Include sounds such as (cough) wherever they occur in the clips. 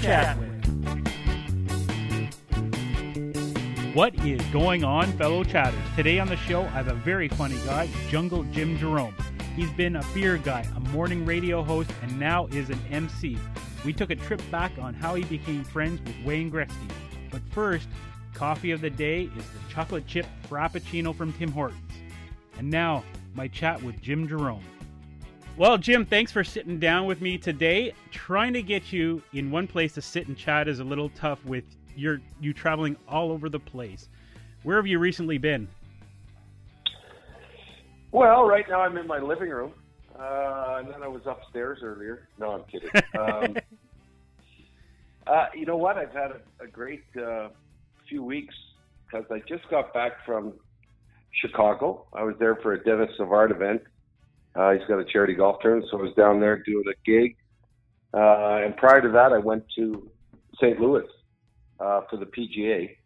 chat with. What is going on, fellow chatters? Today on the show, I have a very funny guy, Jungle Jim Jerome. He's been a beer guy, a morning radio host, and now is an MC. We took a trip back on how he became friends with Wayne Gretzky. But first, coffee of the day is the chocolate chip frappuccino from Tim Hortons. And now, my chat with Jim Jerome. Well, Jim, thanks for sitting down with me today. Trying to get you in one place to sit and chat is a little tough with your you traveling all over the place. Where have you recently been? Well, right now I'm in my living room, uh, and then I was upstairs earlier. No, I'm kidding. Um, (laughs) uh, you know what? I've had a, a great uh, few weeks because I just got back from Chicago. I was there for a Denis Savard event. Uh, he's got a charity golf tournament, so I was down there doing a gig. Uh, and prior to that, I went to St. Louis uh, for the PGA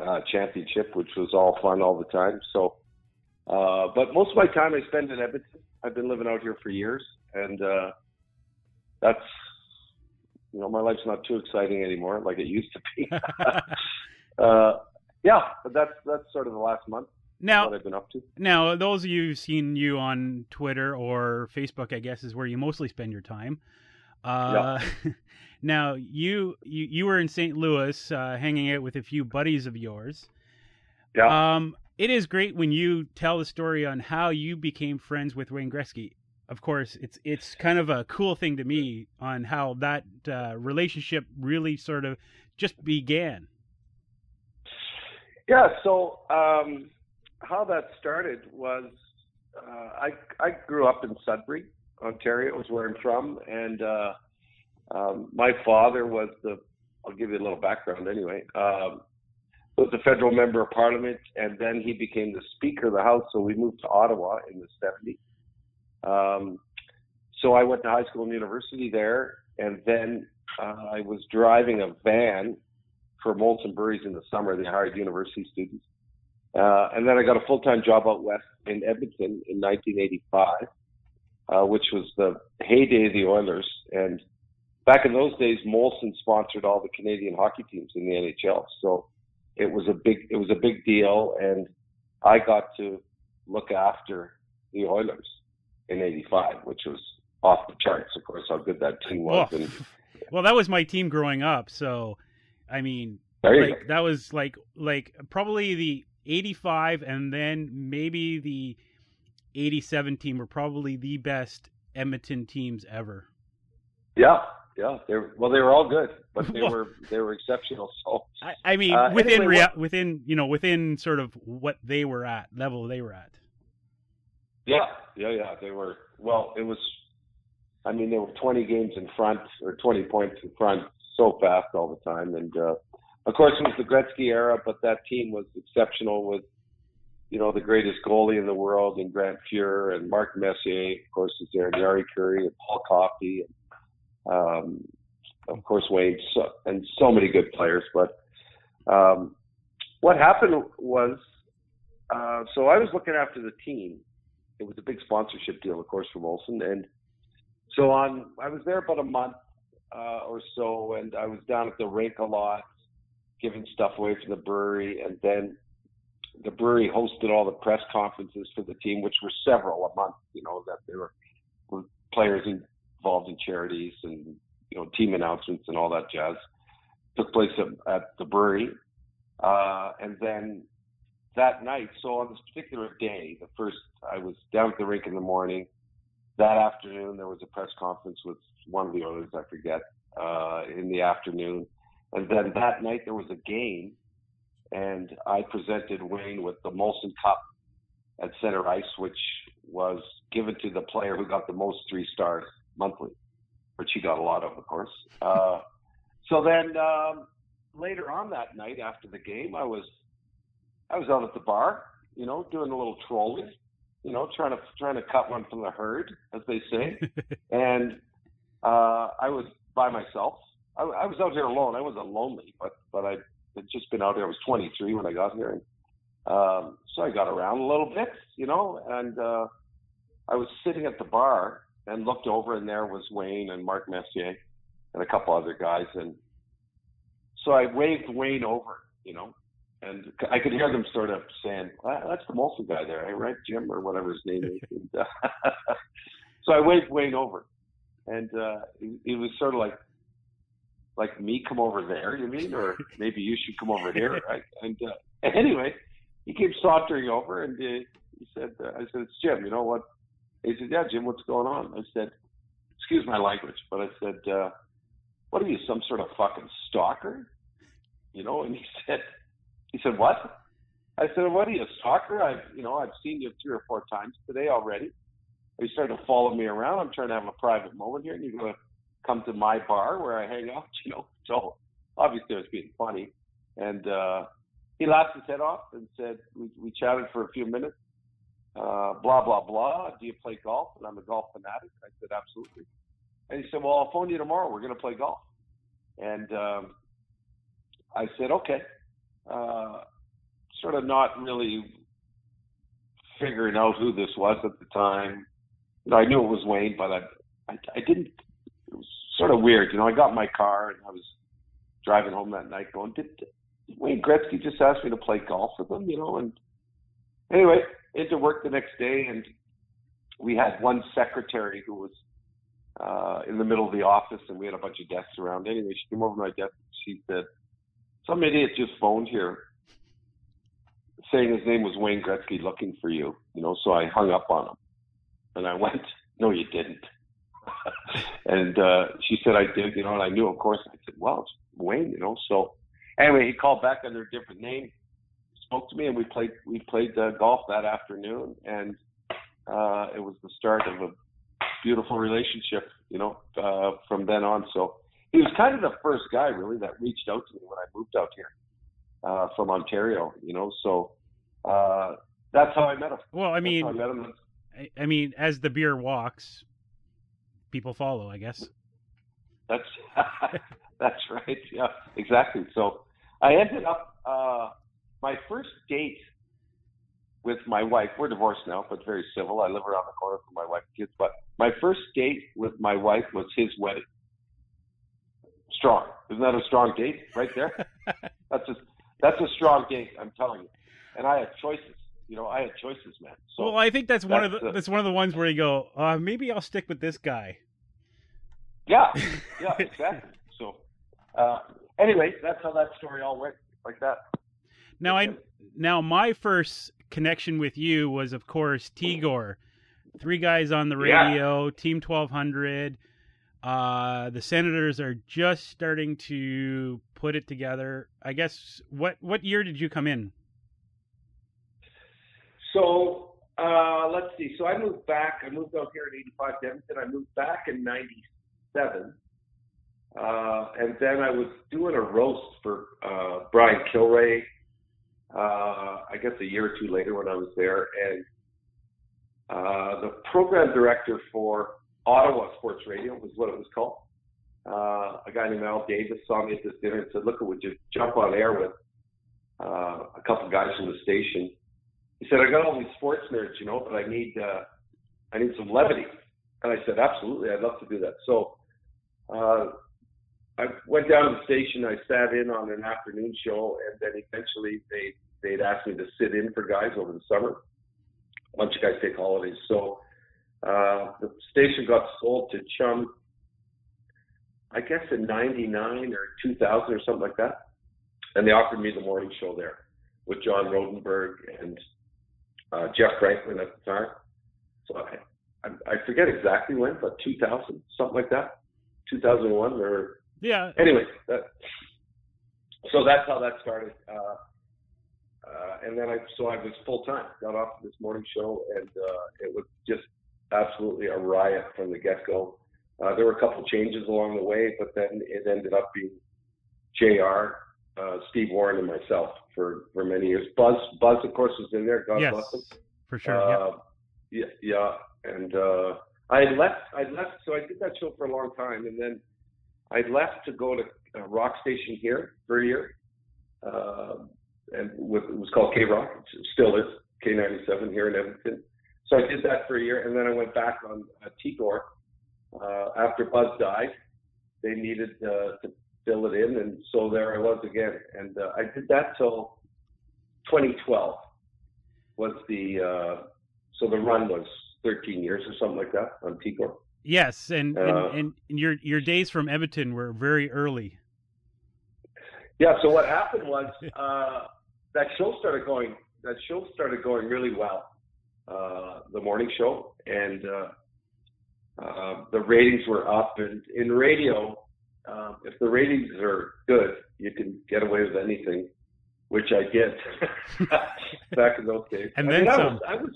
uh, championship, which was all fun all the time. So, uh, but most of my time I spend in Edmonton. I've been living out here for years, and uh, that's you know my life's not too exciting anymore like it used to be. (laughs) (laughs) uh, yeah, but that's that's sort of the last month. Now, what I've been up to. Now, those of you who've seen you on Twitter or Facebook, I guess, is where you mostly spend your time. Uh, yeah. (laughs) now, you, you you were in St. Louis, uh, hanging out with a few buddies of yours. Yeah. Um, it is great when you tell the story on how you became friends with Wayne Gretzky. Of course, it's it's kind of a cool thing to me on how that uh, relationship really sort of just began. Yeah. So. Um how that started was uh, I I grew up in Sudbury, Ontario, is where I'm from, and uh, um, my father was the I'll give you a little background anyway. Um, was a federal member of parliament, and then he became the Speaker of the House. So we moved to Ottawa in the 70s. Um, so I went to high school and university there, and then uh, I was driving a van for Molson Breweries in the summer. They hired university students. Uh, and then I got a full-time job out west in Edmonton in 1985, uh, which was the heyday of the Oilers. And back in those days, Molson sponsored all the Canadian hockey teams in the NHL. So it was a big, it was a big deal. And I got to look after the Oilers in 85, which was off the charts, of course, how good that team was. Well, and, (laughs) well that was my team growing up. So, I mean, like, that was like, like probably the 85 and then maybe the 87 team were probably the best Edmonton teams ever. Yeah, yeah. They were, well, they were all good, but (laughs) they were they were exceptional. So I, I mean, uh, within anyway, rea- within you know within sort of what they were at level they were at. Yeah, yeah, yeah. They were well. It was. I mean, they were 20 games in front or 20 points in front so fast all the time, and uh, of course, it was the Gretzky era, but that team was exceptional with, you know, the greatest goalie in the world and Grant Fuhr and Mark Messier, of course, is there, and Jari Kurri and Paul Coffey, and um, of course Wayne, so, and so many good players. But um, what happened was, uh, so I was looking after the team. It was a big sponsorship deal, of course, for Molson, and so on. I was there about a month uh, or so, and I was down at the rink a lot giving stuff away for the brewery, and then the brewery hosted all the press conferences for the team, which were several a month. You know that there were, players involved in charities and you know team announcements and all that jazz took place at, at the brewery, uh, and then that night. So on this particular day, the first I was down at the rink in the morning. That afternoon, there was a press conference with one of the owners, I forget, uh, in the afternoon. And then that night there was a game, and I presented Wayne with the Molson Cup at center ice, which was given to the player who got the most three stars monthly, which he got a lot of, of course. (laughs) Uh, so then um, later on that night after the game, I was I was out at the bar, you know, doing a little trolling, you know, trying to trying to cut one from the herd, as they say, (laughs) and uh, I was by myself I, I was out here alone. I wasn't lonely, but but I had just been out here. I was 23 when I got here, and um, so I got around a little bit, you know. And uh, I was sitting at the bar and looked over, and there was Wayne and Mark Messier and a couple other guys, and so I waved Wayne over, you know, and I could hear them sort of saying, well, "That's the Molson guy there, right, Jim, or whatever his name is." (laughs) and, uh, (laughs) so I waved Wayne over, and uh, it, it was sort of like, like me come over there, you mean, or (laughs) maybe you should come over here, right? And uh, (laughs) anyway, he came sauntering over, and uh, he said, uh, "I said it's Jim. You know what?" He said, "Yeah, Jim, what's going on?" I said, "Excuse my language, but I said, uh, what are you, some sort of fucking stalker?" You know, and he (laughs) said, he said, "What?" I said, "What are you, a stalker? I've, you know, I've seen you three or four times today already. Are you starting to follow me around? I'm trying to have a private moment here, and you're gonna come to my bar where I hang out, (laughs) you know?" So obviously, I was being funny, and uh, he laughed his head off and said, "We, we chatted for a few minutes." Uh, blah blah blah. Do you play golf? And I'm a golf fanatic. I said absolutely. And he said, "Well, I'll phone you tomorrow. We're going to play golf." And um, I said, "Okay." Uh, sort of not really figuring out who this was at the time. You know, I knew it was Wayne, but I, I, I didn't. Sort of weird. You know, I got my car and I was driving home that night, going, "Did, did Wayne Gretzky just ask me to play golf with him?" You know, and anyway, into work the next day, and we had one secretary who was uh, in the middle of the office, and we had a bunch of desks around. Anyway, she came over to my desk. She said, "Some idiot just phoned here." saying his name was Wayne Gretzky looking for you, you know, so I hung up on him. And I went, No, you didn't. (laughs) and uh she said I did, you know, and I knew of course I said, Well, it's Wayne, you know. So anyway, he called back under a different name, spoke to me and we played we played uh, golf that afternoon and uh it was the start of a beautiful relationship, you know, uh from then on. So he was kind of the first guy really that reached out to me when I moved out here uh, from Ontario, you know. So uh, that's how I met him. Well, I mean, I, met him. I, I mean, as the beer walks, people follow. I guess. That's (laughs) that's right. Yeah, exactly. So I ended up uh, my first date with my wife. We're divorced now, but very civil. I live around the corner from my wife and kids. But my first date with my wife was his wedding. Strong. Isn't that a strong date right there? (laughs) That's just that's a strong date, I'm telling you. And I had choices. You know, I had choices, man. So well, I think that's, one of the, that's one of the ones where you go, uh, maybe I'll stick with this guy. Yeah, (laughs) yeah, exactly. so, uh, anyway, that's how that story all went, like that. Now I now my first connection with you was, of course, Tigor. Three guys on the radio, yeah. Team Twelve Hundred. Uh, the Senators are just starting to put it together. I guess what what year did you come in? So uh, let's see. So I moved back. I moved out here in '85 to Edmonton. I moved back in '97, uh, and then I was doing a roast for uh, Brian Kilrea. Uh, I guess a year or two later when I was there, and uh, the program director for Ottawa Sports Radio was what it was called uh, a guy named Al Davis saw me at this dinner and said, "Look, would you jump on air with uh, a couple guys from the station?" He said, "I got all these sports nerds, you know, but I need uh, I need some levity." And I said, "Absolutely, I'd love to do that." So uh, I went down to the station. I sat in on an afternoon show, and then eventually they they'd asked me to sit in for guys over the summer. A bunch of guys take holidays, so uh, the station got sold to Chum I guess in '99 or 2000 or something like that, and they offered me the morning show there with John Rodenburg and uh, Jeff Franklin at the time. So I, I, I forget exactly when, but 2000, something like that, 2001 or yeah. Anyway, that, so that's how that started. Uh, uh, and then I, so I was full time, got off this morning show, and uh, it was just absolutely a riot from the get go. Uh, there were a couple changes along the way, but then it ended up being J.R. Uh, Steve Warren and myself for for many years. Buzz Buzz of course was in there. God yes, bless him. For sure. Uh, yeah. Yeah. And uh, I left. I left. So I did that show for a long time, and then I left to go to a rock station here for a year, uh, and with, it was called K Rock. It still is K97 here in Edmonton. So I did that for a year, and then I went back on uh, Tigor uh, after Buzz died, they needed uh, to fill it in, and so there I was again. And uh, I did that till 2012 was the uh, so the run was 13 years or something like that on TCOR. Yes, and, uh, and, and your your days from Edmonton were very early. Yeah. So what happened was uh, that show started going. That show started going really well. Uh, the morning show, and uh, uh, the ratings were up. And in radio, um, if the ratings are good, you can get away with anything, which I did (laughs) back in those days. And I then mean, some. I was, I was,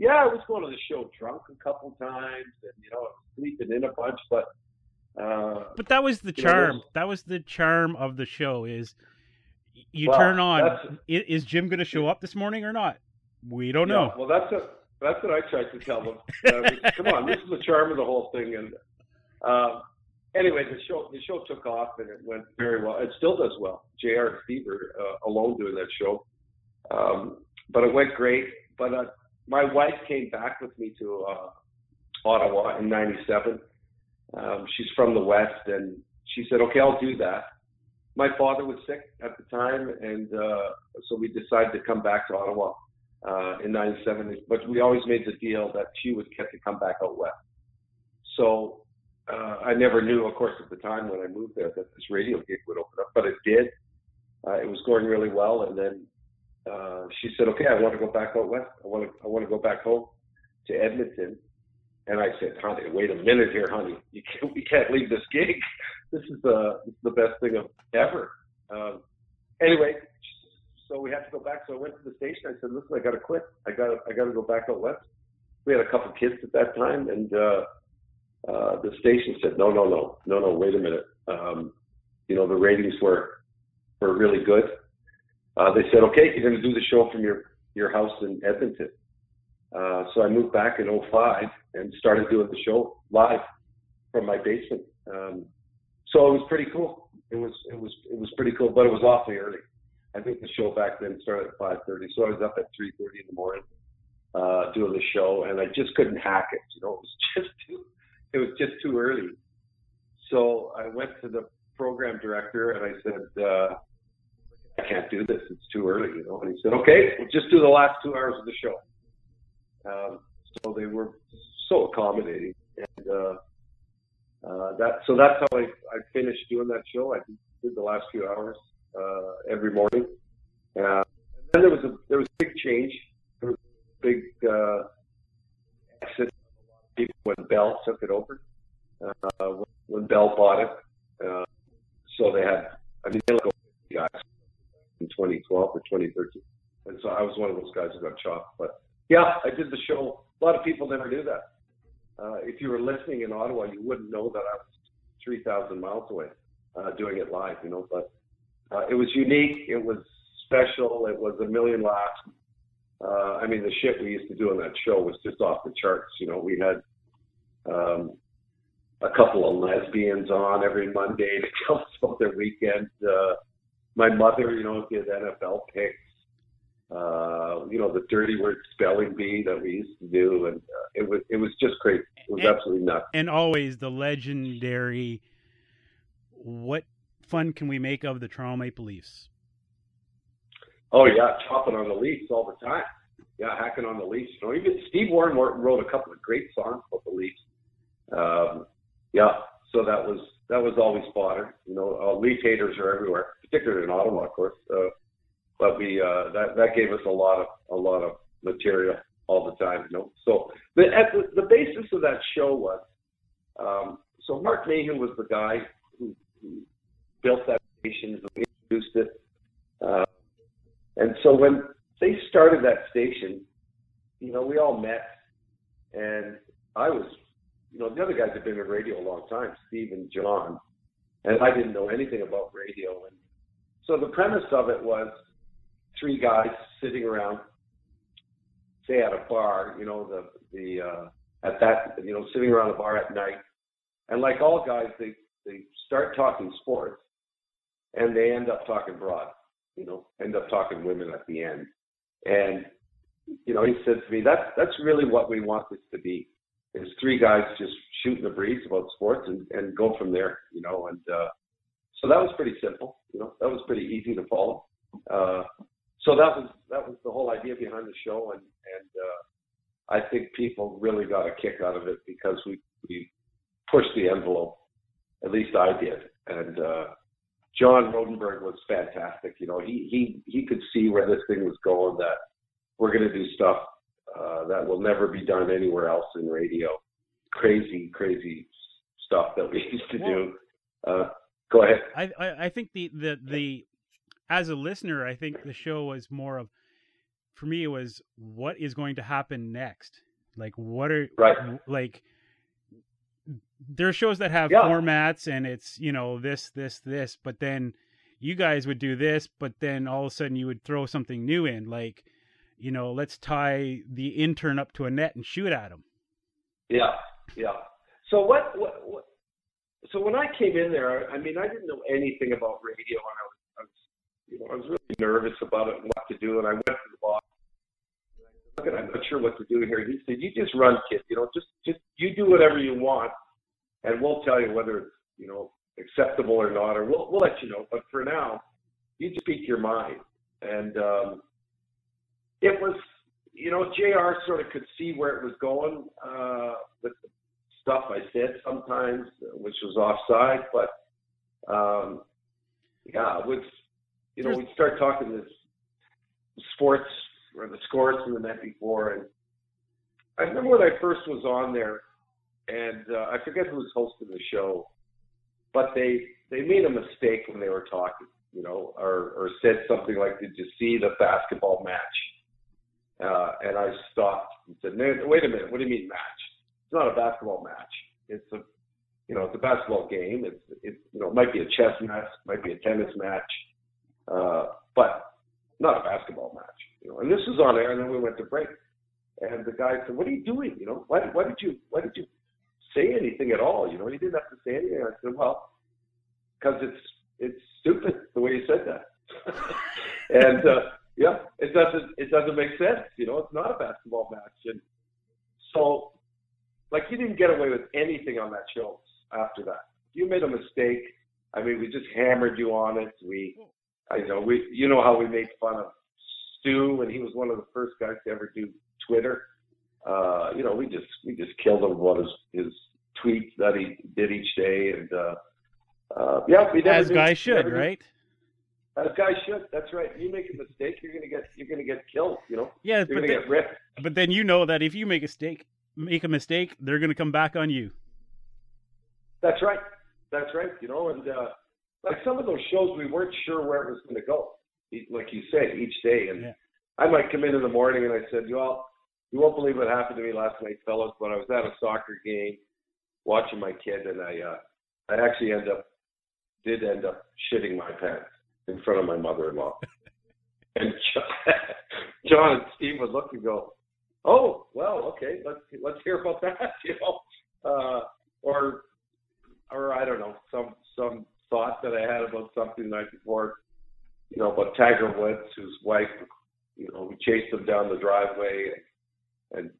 yeah, I was going to the show drunk a couple times, and you know, sleeping in a bunch, but. Uh, but that was the charm. Know, that was the charm of the show. Is you well, turn on. Is Jim going to show up this morning or not? We don't know. Well, that's a that's what I tried to tell them. (laughs) Uh, come on, this is the charm of the whole thing. And uh, anyway, the show the show took off and it went very well. It still does well. J.R. are uh, alone doing that show, um, but it went great. But uh, my wife came back with me to uh, Ottawa in '97. Um, she's from the West, and she said, "Okay, I'll do that." My father was sick at the time, and uh, so we decided to come back to Ottawa uh, in '97. But we always made the deal that she would get to come back out west. So uh, I never knew, of course, at the time when I moved there, that this radio gig would open up, but it did. Uh, it was going really well, and then uh, she said, "Okay, I want to go back out west. I want to, I want to go back home to Edmonton." And I said, "Honey, wait a minute here, honey. You can't, we can't leave this gig. This is the, this is the best thing of ever." Um, anyway, so we had to go back. So I went to the station. I said, "Listen, I got to quit. I got I got to go back out west." We had a couple kids at that time, and uh, uh, the station said, "No, no, no, no, no. Wait a minute. Um, you know the ratings were were really good." Uh, they said, "Okay, you're going to do the show from your your house in Edmonton." Uh, so I moved back in 05 and started doing the show live from my basement. Um, so it was pretty cool. It was it was it was pretty cool, but it was awfully early. I think the show back then started at 5:30, so I was up at 3:30 in the morning uh, doing the show, and I just couldn't hack it. You know, (laughs) it was just too, it was just too early. So I went to the program director and I said, uh, I can't do this. It's too early, you know. And he said, Okay, we'll just do the last two hours of the show. Um, so they were so accommodating, and uh, uh, that so that's how I, I finished doing that show. I did the last few hours uh, every morning. Uh, and then there was a there was a big change. There was a big uh, exit when Bell took it over. Uh, when, when Bell bought it, uh, so they had I mean they let go guys in 2012 or 2013, and so I was one of those guys who got chopped. But yeah, I did the show. A lot of people never knew that. Uh, if you were listening in Ottawa, you wouldn't know that I was 3,000 miles away uh, doing it live, you know. But uh, it was unique. It was special. It was a million laughs. Uh, I mean, the shit we used to do on that show was just off the charts. You know, we had um, a couple of lesbians on every Monday to tell (laughs) us about their weekend. Uh, my mother, you know, did NFL picks. Uh, you know, the dirty word spelling bee that we used to do, and uh, it was it was just crazy. It was and, absolutely nuts. And always the legendary. What fun can we make of the Toronto Maple Leafs? Oh yeah, chopping on the Leafs all the time. Yeah, hacking on the Leafs. You know, even Steve Warren wrote a couple of great songs about the Leafs. Um, yeah, so that was that was always fodder. You know, uh, Leaf haters are everywhere, particularly in Ottawa, of course. Uh, but we uh, that that gave us a lot of a lot of material all the time. You know, so the at the, the basis of that show was um, so Mark Mayhew was the guy who, who built that station, we introduced it. Uh, and so when they started that station, you know, we all met, and I was, you know, the other guys have been in radio a long time, Steve and John, and I didn't know anything about radio. And so the premise of it was three guys sitting around, say at a bar, you know, the the uh, at that, you know, sitting around a bar at night, and like all guys, they they start talking sports, and they end up talking broad, you know, end up talking women at the end. And, you know, he said to me, that's, that's really what we want this to be, is three guys just shooting the breeze about sports and, and go from there, you know. And uh, so that was pretty simple, you know. That was pretty easy to follow. Uh, so that was that was the whole idea behind the show, and and uh, I think people really got a kick out of it because we we pushed the envelope. At least I did, and uh, John Rodenburg was fantastic. You know, he he he could see where this thing was going. That we're going to do stuff uh, that will never be done anywhere else in radio. Crazy, crazy stuff that we (laughs) used to do. Uh, go ahead. I, I I think the the the as a listener, I think the show was more of for me. It was what is going to happen next. Like what are right. like there are shows that have yeah. formats and it's you know this this this but then you guys would do this but then all of a sudden you would throw something new in like you know let's tie the intern up to a net and shoot at him yeah yeah so what what, what so when i came in there i mean i didn't know anything about radio and i was, I was you know i was really nervous about it and what to do and i went to the boss Look, I'm not sure what to do here. He said, "You just run, kid. You know, just just you do whatever you want and we'll tell you whether it's you know acceptable or not, or we'll we'll let you know. But for now, you just speak your mind. And um, it was, you know, J.R. sort of could see where it was going uh, with the stuff I said sometimes, which was offside. But um, yeah, it was, you know, we'd start talking this sports or the scores from the night before, and I remember when I first was on there and uh, I forget who was hosting the show, but they they made a mistake when they were talking, you know, or or said something like, "Did you see the basketball match?" Uh, and I stopped and said, "Wait a minute, what do you mean match? It's not a basketball match. It's a you know, it's a basketball game. It's it you know, it might be a chess match, might be a tennis match, uh, but not a basketball match. You know, and this was on air, and then we went to break. And the guy said, "What are you doing? You know, why, why did you why did you say anything at all. You know, he didn't have to say anything. I said, well, because it's it's stupid the way you said that. (laughs) and uh, yeah, it doesn't it doesn't make sense. You know, it's not a basketball match, and so like you didn't get away with anything on that show after that. You made a mistake. I mean, we just hammered you on it. We, I know we, you know how we made fun of Stu, and he was one of the first guys to ever do Twitter uh, you know, we just we just killed him with his his tweets that he did each day, and uh, uh, yeah, we never as guys should, right? As guys should. That's right. You make a mistake, you're gonna get you're gonna get killed. You know. Yeah, you're but gonna then, get ripped. But then you know that if you make a mistake, make a mistake, they're gonna come back on you. That's right. That's right. You know, and uh, like some of those shows, we weren't sure where it was going to go. Like you said, each day, and yeah. I might come in in the morning and I said, well, you won't believe what happened to me last night, fellas. But I was at a soccer game watching my kid, and I uh, I actually end up did end up shitting my pants in front of my mother-in-law. (laughs) and John, John and Steve would look and go, "Oh, well, okay, let's let's hear about that," (laughs) you know, uh, or or I don't know, some some thought that I had about something the night before, you know, about Tiger Woods, whose wife, you know, we chased him down the driveway and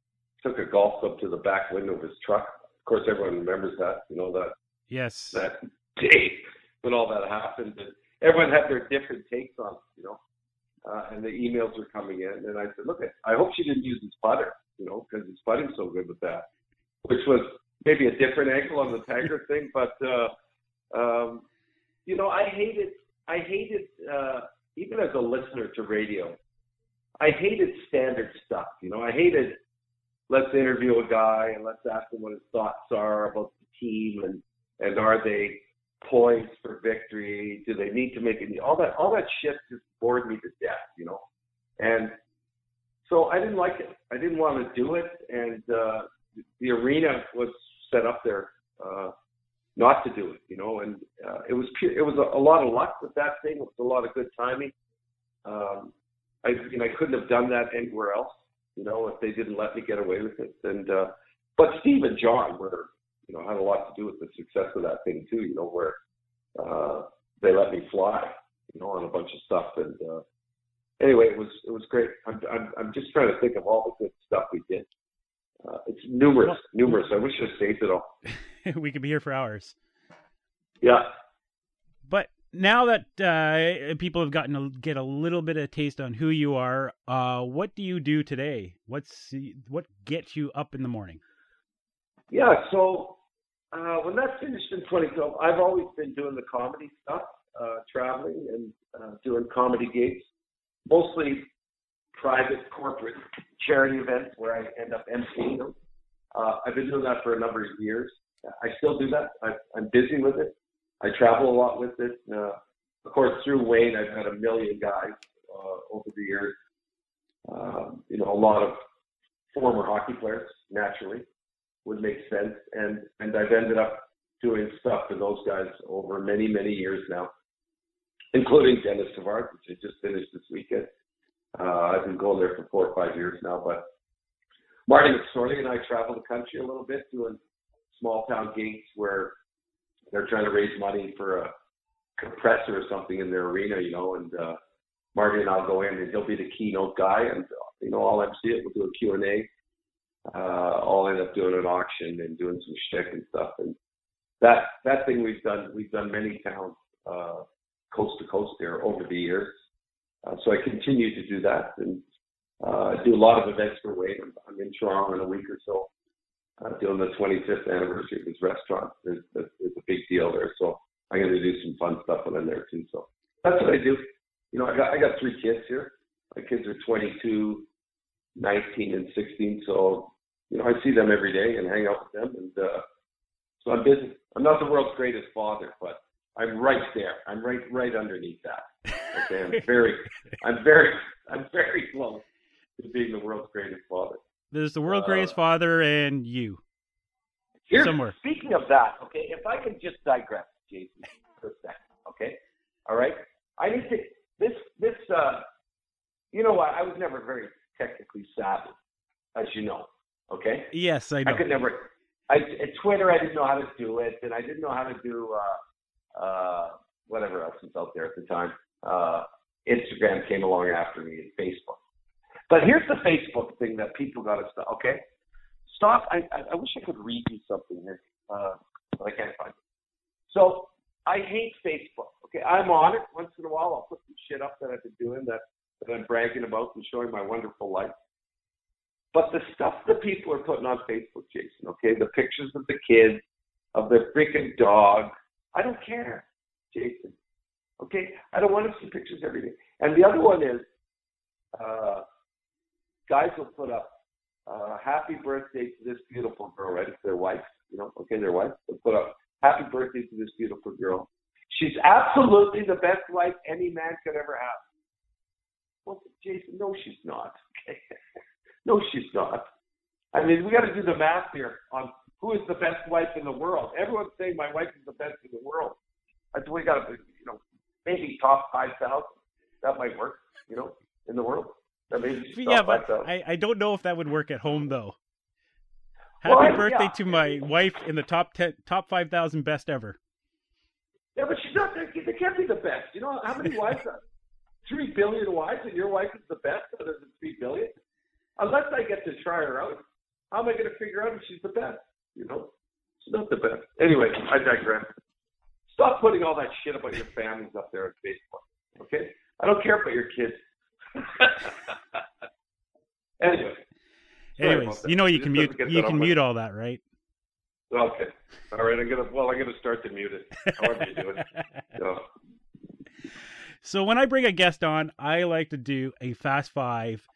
took a golf club to the back window of his truck. Of course, everyone remembers that. You know that. Yes. That (laughs) day when all that happened, and everyone had their different takes on it. You know, uh, and the emails were coming in, and I said, "Look, I hope she didn't use his putter. You know, because his putting's so good with that." Which was maybe a different angle on the Tiger (laughs) thing, but uh, um, you know, I hated, I hated, uh, even as a listener to radio, I hated standard stuff. You know, I hated let's interview a guy and let's ask him what his thoughts are about the team and and are they poised for victory? Do they need to make it? All that all that shit just bored me to death. You know, and so I didn't like it. I didn't want to do it, and uh, the arena was set up there uh, not to do it. You know, and uh, it was pure, it was a, a lot of luck with that thing. It was a lot of good timing. Um, I you know I couldn't have done that anywhere else. You know, if they didn't let me get away with it. And uh, but Steve and John were you know had a lot to do with the success of that thing too. You know, where uh, they let me fly. You know, on a bunch of stuff. And uh, anyway, it was it was great. I'm I'm I'm just trying to think of all the good stuff we did. Uh, it's numerous, numerous. I wish I saved it all. (laughs) we could be here for hours. Yeah. But now that uh, people have gotten to get a little bit of taste on who you are, uh, what do you do today? What's what gets you up in the morning? Yeah, so uh, when that finished in 2012, I've always been doing the comedy stuff, uh, traveling and uh, doing comedy gigs, mostly private corporate charity events where I end up emceeing them. Uh, I've been doing that for a number of years. I still do that. I, I'm busy with it. I travel a lot with it. Uh, of course, through Wayne, I've had a million guys uh, over the years. Um, you know, a lot of former hockey players, naturally, would make sense. And and I've ended up doing stuff for those guys over many many years now, including Denis Savard, which I just finished this weekend. Uh, I've been going there for four or five years now. But Marty McSorley and I travel the country a little bit doing small town gigs where they're trying to raise money for a compressor or something in their arena, you know, and uh, Marty and I'll go in and he'll be the keynote guy and, you know, I'll MC it. We'll do a Q&A. Uh, I'll end up doing an auction and doing some shtick and stuff. And that, that thing we've done, we've done many towns, uh, coast to coast there over the years. Uh, so I continue to do that and, uh, do a lot of events for Wayne. I'm, I'm in Toronto in a week or so uh, doing the 25th anniversary of his restaurant. There's, there's a big deal there, so I'm going to do some fun stuff when I'm there too. So that's what I do. You know, I got I got three kids here. My kids are 22, 19, and 16. So you know, I see them every day and hang out with them, and uh, so I'm busy. I'm not the world's greatest father, but I'm right there. I'm right right underneath that. Okay, I'm very, I'm very, I'm very close to being the world's greatest father. There's the world greatest uh, father and you. Here's, somewhere. Speaking of that, okay, if I can just digress, Jason, for a second, okay? All right? I need to, this, this, uh, you know what? I was never very technically savvy, as you know, okay? Yes, I know. I could never, I, at Twitter, I didn't know how to do it, and I didn't know how to do, uh, uh, whatever else was out there at the time. Uh, Instagram came along after me and Facebook. But here's the Facebook thing that people got to stop. Okay, stop. I, I, I wish I could read you something here, uh, but I can't find it. So I hate Facebook. Okay, I'm on it once in a while. I'll put some shit up that I've been doing that that I'm bragging about and showing my wonderful life. But the stuff that people are putting on Facebook, Jason, okay, the pictures of the kids, of their freaking dog, I don't care, Jason. Okay, I don't want to see pictures every day. And the other one is, uh, guys will put up uh, happy birthday to this beautiful girl, right? It's their wife, you know, okay, their wife. They'll put up happy birthday to this beautiful girl. She's absolutely the best wife any man could ever have. Well, Jason, no, she's not. (laughs) Okay. no, she's not. I mean, we got to do the math here on who is the best wife in the world. Everyone's saying my wife is the best in the world. That's we got to, you know, maybe top five thousand. That might work, you know, in the world That maybe yeah, but I, I don't know if that would work at home though. Happy well, birthday yeah. to my wife in the top ten, top five thousand best ever. Yeah, but she's not. They can't be the best. You know how many wives? Are? Three billion wives, and your wife is the best other than three billion. Unless I get to try her out, how am I going to figure out if she's the best? You know, she's not the best. Anyway, I digress. Stop putting all that shit about your families up there on Facebook. Okay, I don't care about your kids. (laughs) anyway. Anyways, you know you can mute you can mute all that, right? Okay. All right. I'm gonna well, I'm gonna start to mute it. However you do it. (laughs) So. So when I bring a guest on, I like to do a fast five,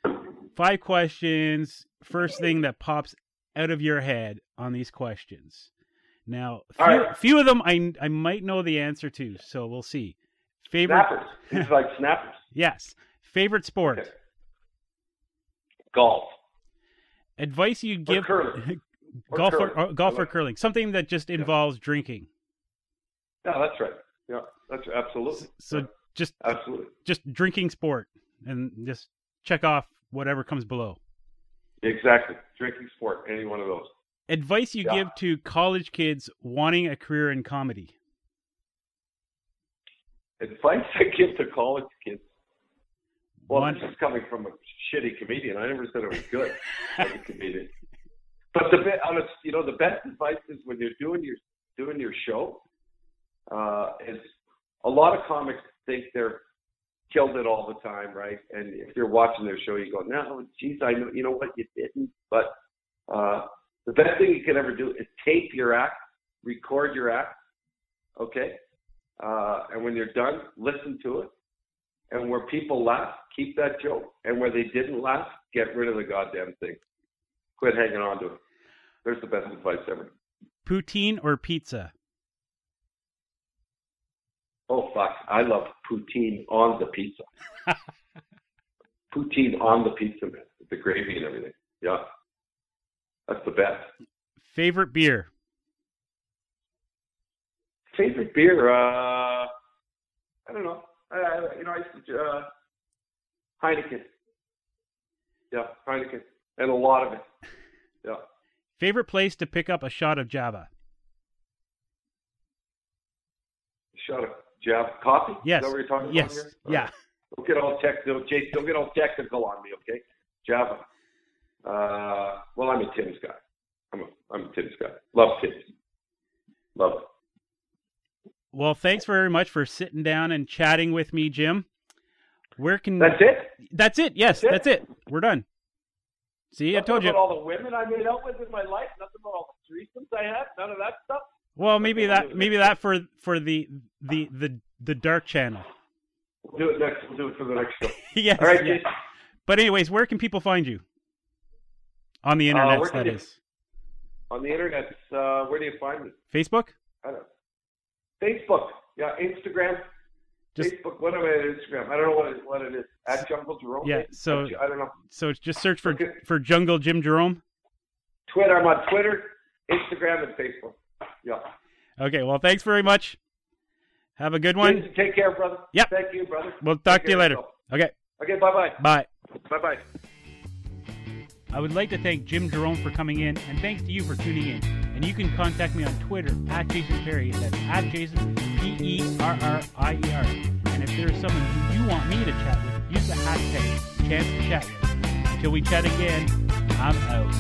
five questions. First thing that pops out of your head on these questions. Now, few, right. few of them I I might know the answer to, so we'll see. Favorite snappers. These like snappers. yes. Favorite sport? Okay. Golf. Advice you give curling. (laughs) golf or, or, uh, golf or curling. Something that just involves yeah. drinking. Yeah, that's right. Yeah, that's absolutely. So. Just absolutely just drinking sport and just check off whatever comes below. Exactly. Drinking sport, any one of those. Advice you yeah. give to college kids wanting a career in comedy. Advice I give to college kids well, One. this is coming from a shitty comedian. I never said it was good (laughs) as a comedian. But the honest, you know, the best advice is when you're doing your doing your show, uh, is a lot of comics think they're killed it all the time, right? And if you're watching their show, you go, no, geez, I know, you know what, you didn't. But uh, the best thing you can ever do is tape your act, record your act, okay? Uh, and when you're done, listen to it. And where people laugh, keep that joke. And where they didn't laugh, get rid of the goddamn thing. Quit hanging on to it. There's the best advice ever. Poutine or pizza? Oh fuck! I love poutine on the pizza. (laughs) poutine on the pizza, man. With the gravy and everything. Yeah, that's the best. Favorite beer? Favorite beer? Uh, I don't know. I, I you know, I used to, uh, Heineken. Yeah, Heineken, and a lot of it. Yeah. Favorite place to pick up a shot of Java? Shot of Java coffee. Yes. Is that what you're talking yes. about? Yeah. Right. Don't get all technical, Jake. Don't get all technical on me, okay? Java. Uh, well, I'm a Tim's guy. I'm a I'm a Tim's guy. Love Tim's. Love it. Well, thanks very much for sitting down and chatting with me, Jim. Where can That's it. That's it. Yes, That's that's it. We're done. See, I Nothing told you. all the women I made out with in my life. Nothing about all the threesomes I had. None of that stuff. Well, maybe that maybe that for for the the the the dark channel. We'll do it next. We'll do it for the next show. (laughs) yes. All right, yes. But anyways, where can people find you? On the internet, Uh, that you- is. On the internet, uh, where do you find me? Facebook? I don't know. Facebook. Yeah, Instagram. Just- Facebook. What am I at Instagram? I don't know what it, what it is. At Jungle Jerome. Yeah, so- I don't know. So just search for Okay. for Jungle Jim Jerome. Twitter. I'm on Twitter, Instagram, and Facebook. Yeah. Okay, well, thanks very much. Have a good one. Jason, take care, brother. Yep. Thank you, brother. We'll talk Take to you later. yourself. Okay, Okay. Bye bye. bye. Bye bye. I would like to thank Jim Jerome for coming in, and thanks to you for tuning in. And you can contact me on Twitter at Jason Perrier. That's at Jason P E R R I E R. And if there's someone who you want me to chat with, use the hashtag Chance to Chat Until we chat again, I'm out.